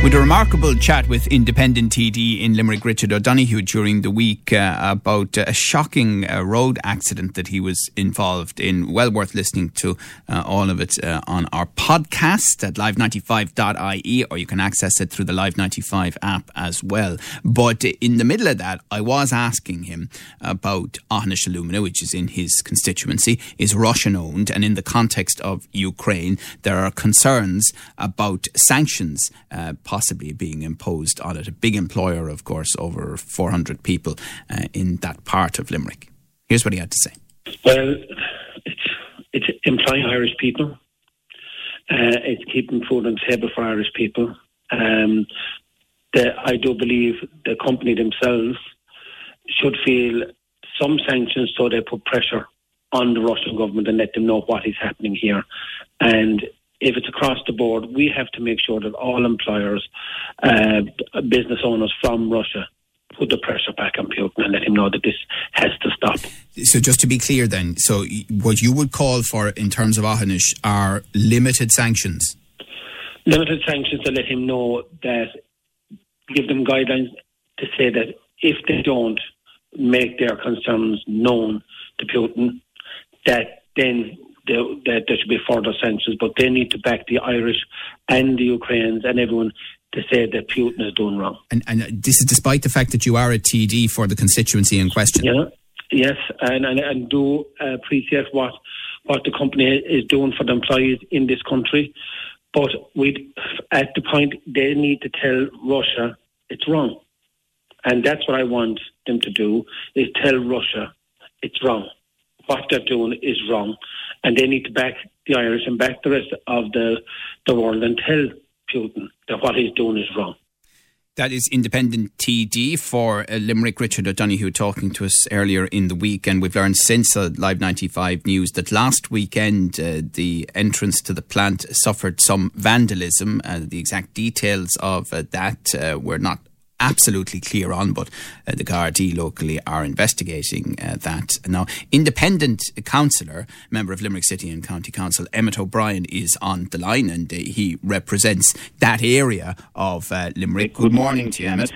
With a remarkable chat with independent TD in Limerick, Richard O'Donoghue, during the week uh, about a shocking uh, road accident that he was involved in. Well worth listening to uh, all of it uh, on our podcast at live95.ie, or you can access it through the Live 95 app as well. But in the middle of that, I was asking him about Aughinish Alumina, which is in his constituency, is Russian owned, and in the context of Ukraine, there are concerns about sanctions uh, possibly being imposed on it. A big employer, of course, over 400 people uh, in that part of Limerick. Here's what he had to say. Well, it's, it's employing Irish people. Uh, it's keeping food on the table for Irish people. Um, the, I do believe the company themselves should feel some sanctions so they put pressure on the Russian government and let them know what is happening here. And if it's across the board, we have to make sure that all employers, uh, business owners from Russia, put the pressure back on Putin and let him know that this has to stop. So, just to be clear, then, so what you would call for in terms of Aughinish are limited sanctions. Limited sanctions to let him know that, give them guidelines to say that if they don't make their concerns known to Putin, that then there, there should be further sanctions, but they need to back the Irish and the Ukrainians and everyone to say that Putin is doing wrong. And, and this is despite the fact that you are a TD for the constituency in question. Yeah, yes, and and, and do uh, appreciate what what the company is doing for the employees in this country, but we at the point they need to tell Russia it's wrong, and that's what I want them to do is tell Russia it's wrong. What they're doing is wrong, and they need to back the Irish and back the rest of the, the world and tell Putin that what he's doing is wrong. That is independent TD for uh, Limerick, Richard O'Donoghue, talking to us earlier in the week. And we've learned since uh, Live 95 News that last weekend uh, the entrance to the plant suffered some vandalism. Uh, the exact details of uh, that uh, were not absolutely clear on, but uh, the Gardaí locally are investigating uh, that. Now, independent councillor, member of Limerick City and County Council, Emmett O'Brien, is on the line and uh, he represents that area of uh, Limerick. Good morning to you, Emmett.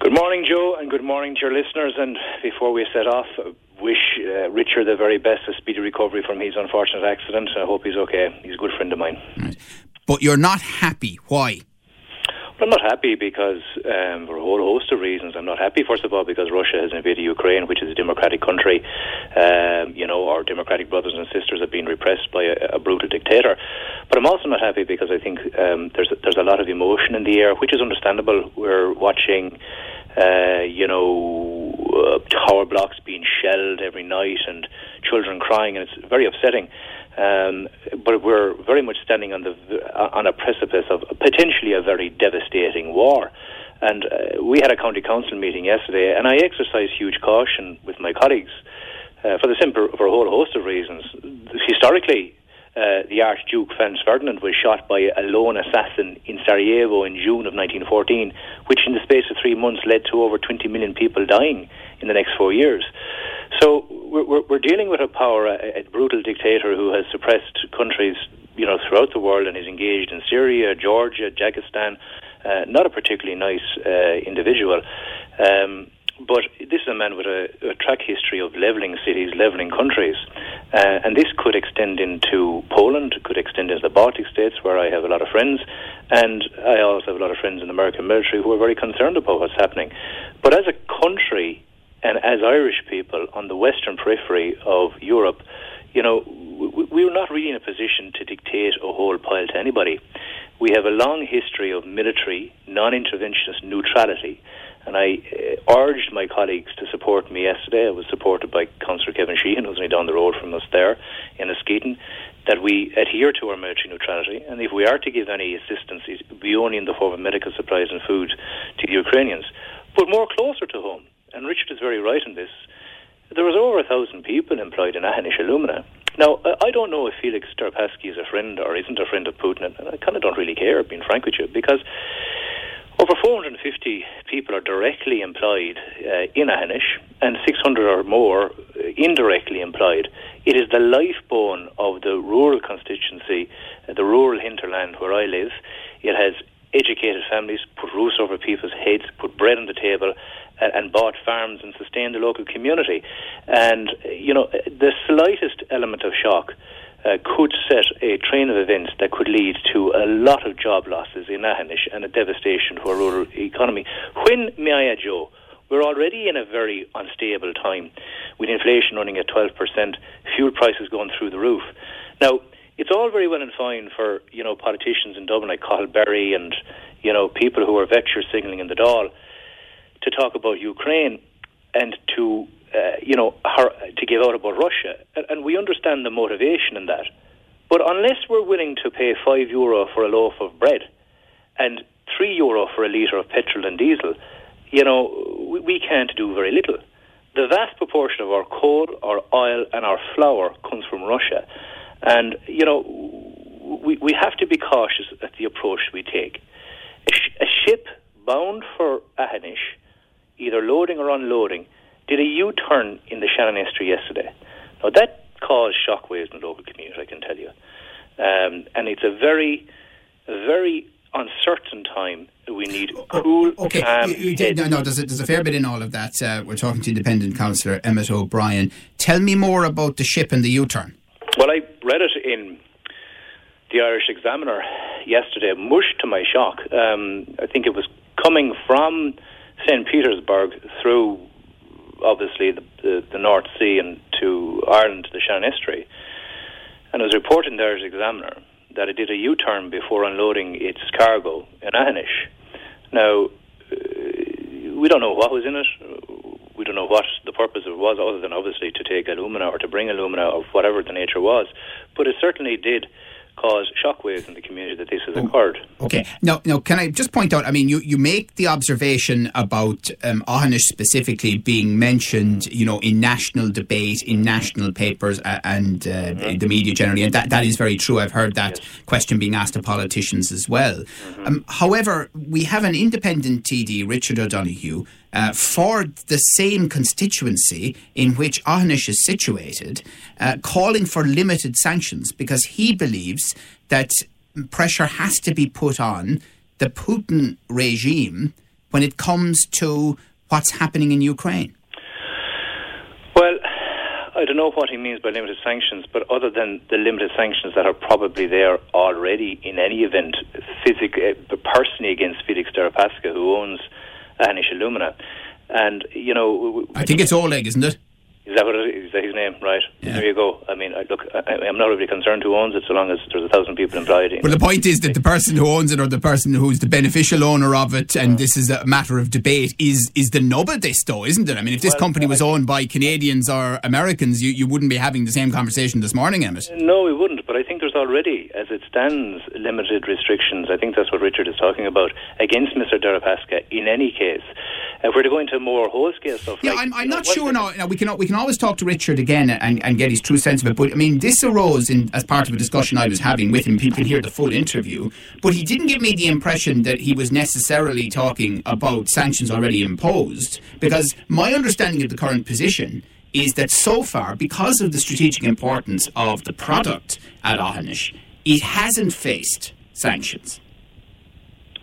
Good morning, Joe, and good morning to your listeners. And before we set off, wish uh, Richard the very best, a speedy recovery from his unfortunate accident. I hope he's okay. He's a good friend of mine. Right. But you're not happy. Why? I'm not happy because, um, for a whole host of reasons, I'm not happy. First of all, because Russia has invaded Ukraine, which is a democratic country. Um, you know, our democratic brothers and sisters have been repressed by a, a brutal dictator. But I'm also not happy because I think um, there's there's a lot of emotion in the air, which is understandable. We're watching, uh, you know, uh, tower blocks being shelled every night and children crying, and it's very upsetting. Um, but we're very much standing on the on a precipice of potentially a very devastating war. And uh, we had a county council meeting yesterday, and I exercised huge caution with my colleagues uh, for the simple for a whole host of reasons. Historically, uh, the Archduke Franz Ferdinand was shot by a lone assassin in Sarajevo in June of 1914, which in the space of three months led to over 20 million people dying in the next four years. So we're, we're dealing with a power, a, a brutal dictator who has suppressed countries, you know, throughout the world and is engaged in Syria, Georgia, Dagestan. Uh, not a particularly nice uh, individual. Um, but this is a man with a, a track history of levelling cities, levelling countries. Uh, and this could extend into Poland, could extend into the Baltic states, where I have a lot of friends. And I also have a lot of friends in the American military who are very concerned about what's happening. But as a country, and as Irish people on the western periphery of Europe, you know, we're not really in a position to dictate a whole pile to anybody. We have a long history of military, non interventionist neutrality. And I uh, urged my colleagues to support me yesterday. I was supported by Councillor Kevin Sheahan, who's only down the road from us there in Askeaton, that we adhere to our military neutrality. And if we are to give any assistance, it be only in the form of medical supplies and food to the Ukrainians. But more closer to home, and Richard is very right in this, there was over a thousand people employed in Aughinish Alumina. Now, I don't know if Felix Deripaska is a friend or isn't a friend of Putin, and I kind of don't really care, being frank with you, because over 450 people are directly employed uh, in Aughinish, and 600 or more indirectly employed. It is the lifebone of the rural constituency, uh, the rural hinterland where I live. It has educated families, put roofs over people's heads, put bread on the table, and, and bought farms and sustained the local community. And, you know, the slightest element of shock uh, could set a train of events that could lead to a lot of job losses in Aughinish and a devastation to our rural economy. When, may I Joe, we're already in a very unstable time with inflation running at 12%, fuel prices going through the roof. Now, it's all very well and fine for, you know, politicians in Dublin like Cathal Berry and, you know, people who are vector signalling in the Dáil to talk about Ukraine and to, uh, you know, her, give out about Russia. And we understand the motivation in that. But unless we're willing to pay five euro for a loaf of bread and three euro for a litre of petrol and diesel, you know, we, we can't do very little. The vast proportion of our coal, our oil, and our flour comes from Russia. And, you know, we, we have to be cautious at the approach we take. A, sh- a ship bound for Aughinish, either loading or unloading, did a U turn in the Shannon Estuary yesterday. Now, that caused shockwaves in the local community, I can tell you. Um, and it's a very, very uncertain time we need cool, okay. calm you, you did, no, no, there's a, there's a fair bit in all of that. Uh, we're talking to independent councillor Emmett O'Brien. Tell me more about the ship and the U-turn. Well, I read it in the Irish Examiner yesterday, much to my shock. Um, I think it was coming from St. Petersburg through, obviously, the, the, the, North Sea and to Ireland, to the Shannon Estuary. And it was reported in the Irish Examiner that it did a U turn before unloading its cargo in Aughinish. Now, uh, we don't know what was in it we don't know what the purpose of it was, other than obviously to take alumina or to bring alumina of whatever the nature was. But it certainly did cause shockwaves in the community that this has oh, occurred. Okay. Now, now, can I just point out? I mean, you, you make the observation about um, Aughinish specifically being mentioned, you know, in national debate, in national papers, uh, and uh, mm-hmm. the media generally, and that, that is very true. I've heard that yes. question being asked to politicians as well. Mm-hmm. Um, however, we have an independent TD, Richard O'Donoghue, uh, for the same constituency in which Aughinish is situated, uh, calling for limited sanctions because he believes that pressure has to be put on the Putin regime when it comes to what's happening in Ukraine. Well, I don't know what he means by limited sanctions, but other than the limited sanctions that are probably there already in any event, physically, uh, personally against Felix Deripaska, who owns Aughinish Alumina. And, you know. I think it's Oleg, isn't it? Is that what it is? Is that his name? Right. Yeah. There you go. I mean, I, look, I, am not really concerned who owns it, so long as there's a thousand people employed. Well, the point is that the person who owns it, or the person who's the beneficial owner of it, and this is a matter of debate, is is the nub of this, though, isn't it? I mean, if this well, company was owned by Canadians or Americans, you, you wouldn't be having the same conversation this morning, Emmett. No, we wouldn't. Already, as it stands, limited restrictions. I think that's what Richard is talking about against Mr. Deripaska. In any case, if we're to go into more whole scale stuff, yeah, like, I'm, I'm not sure. Now, now we can we can always talk to Richard again and, and get his true sense of it. But I mean, this arose in as part of a discussion I was having with him. People can hear the full interview, but he didn't give me the impression that he was necessarily talking about sanctions already imposed. Because my understanding of the current position is that so far, because of the strategic importance of the product at Aughinish, it hasn't faced sanctions.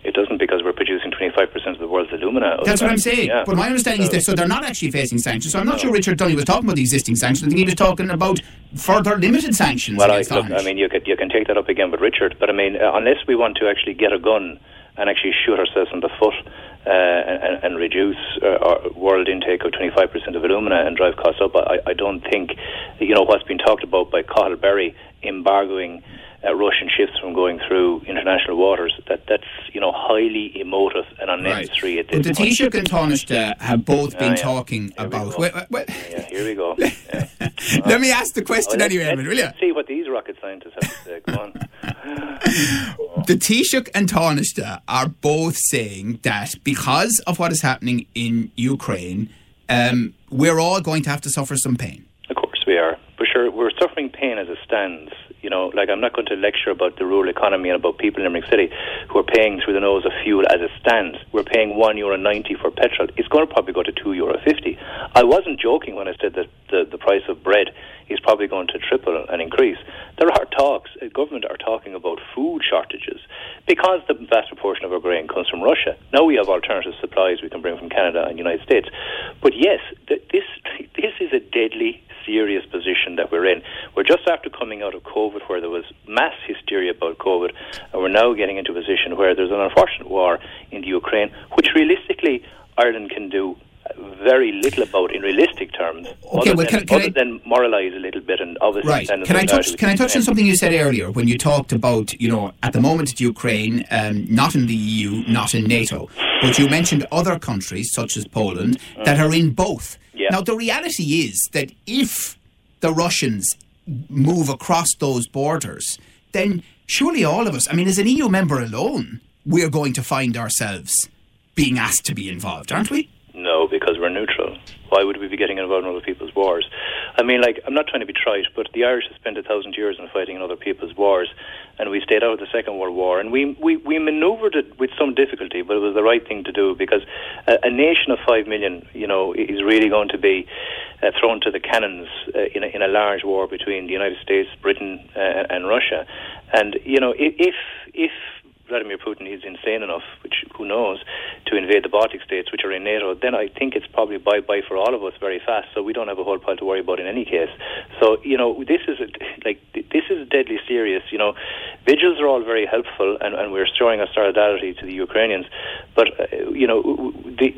It doesn't because we're producing 25% of the world's alumina. That's what I'm saying. Yeah. But my understanding so, is that so they're not actually facing sanctions. So I'm not no. sure Richard Dunny was talking about the existing sanctions. I think he was talking about further limited sanctions. Well, I, look, I mean, you can, you can take that up again with Richard, but I mean, uh, unless we want to actually get a gun and actually shoot ourselves in the foot uh, and, and, reduce uh, our world intake of 25% of alumina and drive costs up, I, I don't think, you know, what's been talked about by Cathal Berry embargoing uh, Russian ships from going through international waters. That that's you know highly emotive and unnecessary. Right. At this well, the Taoiseach and Taoiseach have both been yeah. talking here about. Wait, wait, wait. Yeah, here we go. Let me ask the question oh, anyway, Evan, will you? See what these rocket scientists have to say. Come on. the Taoiseach and Taoiseach are both saying that because of what is happening in Ukraine, um, we're all going to have to suffer some pain. Of course we are. For sure, we're suffering pain as it stands you know, like I'm not going to lecture about the rural economy and about people in Limerick City who are paying through the nose of fuel as it stands. We're paying one euro ninety for petrol. It's going to probably go to two euro fifty. I wasn't joking when I said that the, the price of bread is probably going to triple and increase. There are talks. Uh, government are talking about food shortages because the vast proportion of our grain comes from Russia. Now we have alternative supplies we can bring from Canada and the United States. But yes, th- this this is a deadly serious position that we're in. We're just after coming out of COVID, where there was mass hysteria about COVID, and we're now getting into a position where there's an unfortunate war in the Ukraine, which realistically Ireland can do very little about in realistic terms, okay, other, well, than, can, other I, than moralise a little bit and obviously. Right. Can I touch? Can I touch on something you said earlier when you talked about you know at the moment it's Ukraine, um, not in the EU, not in NATO, but you mentioned other countries such as Poland mm. that are in both. Yeah. Now the reality is that if the Russians move across those borders, then surely all of us, I mean, as an EU member alone, we're going to find ourselves being asked to be involved, aren't we? No, because we're neutral. Why would we be getting involved in other people's wars? I mean, like, I'm not trying to be trite, but the Irish have spent a thousand years in fighting in other people's wars, and we stayed out of the Second World War, and we we, we manoeuvred it with some difficulty, but it was the right thing to do because a, a nation of five million, you know, is really going to be uh, thrown to the cannons uh, in, a, in a large war between the United States, Britain, uh, and Russia, and you know, if if Vladimir Putin is insane enough, which who knows, to invade the Baltic states, which are in NATO, then I think it's probably bye bye for all of us very fast. So we don't have a whole pile to worry about in any case. So you know, this is a, like this is deadly serious. You know, vigils are all very helpful, and, and we're showing our solidarity to the Ukrainians. But uh, you know, the,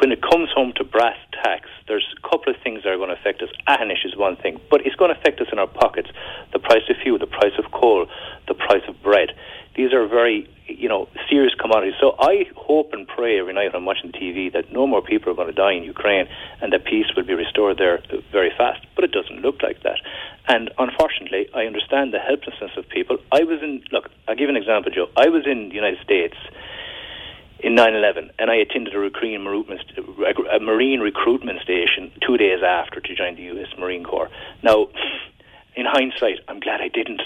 when it comes home to brass tacks, there's a couple of things that are going to affect us. Anish is one thing, but it's going to affect us in our pockets. The price of fuel, the price of coal, the price of bread these are very, you know, serious commodities. So I hope and pray every night I'm watching TV that no more people are going to die in Ukraine and that peace will be restored there very fast. But it doesn't look like that. And unfortunately, I understand the helplessness of people. I was in, look, I'll give an example, Joe. I was in the United States in 9-11 and I attended a a marine recruitment station two days after to join the U.S. Marine Corps. Now, in hindsight, I'm glad I didn't.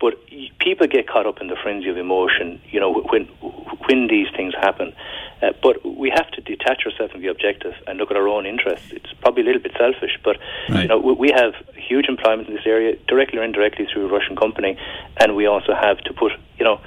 But people get caught up in the frenzy of emotion, you know, when when these things happen. Uh, but we have to detach ourselves and be objective and look at our own interests. It's probably a little bit selfish, but right. you know, we have huge employment in this area, directly or indirectly through a Russian company, and we also have to put, you know,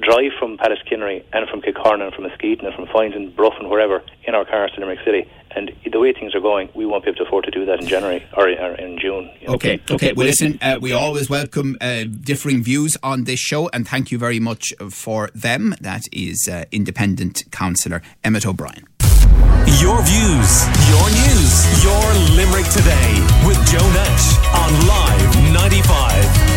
drive from Pallaskenry and from Kilcornan and from Mesquite and from Foynes and Bruff and wherever in our cars to Limerick City. And the way things are going, we won't be able to afford to do that in January or in June. Okay, okay. Well, listen, uh, we always welcome uh, differing views on this show, and thank you very much for them. That is uh, Independent Councillor Emmett O'Brien. Your views, your news, your Limerick today with Joe Nash on Live 95.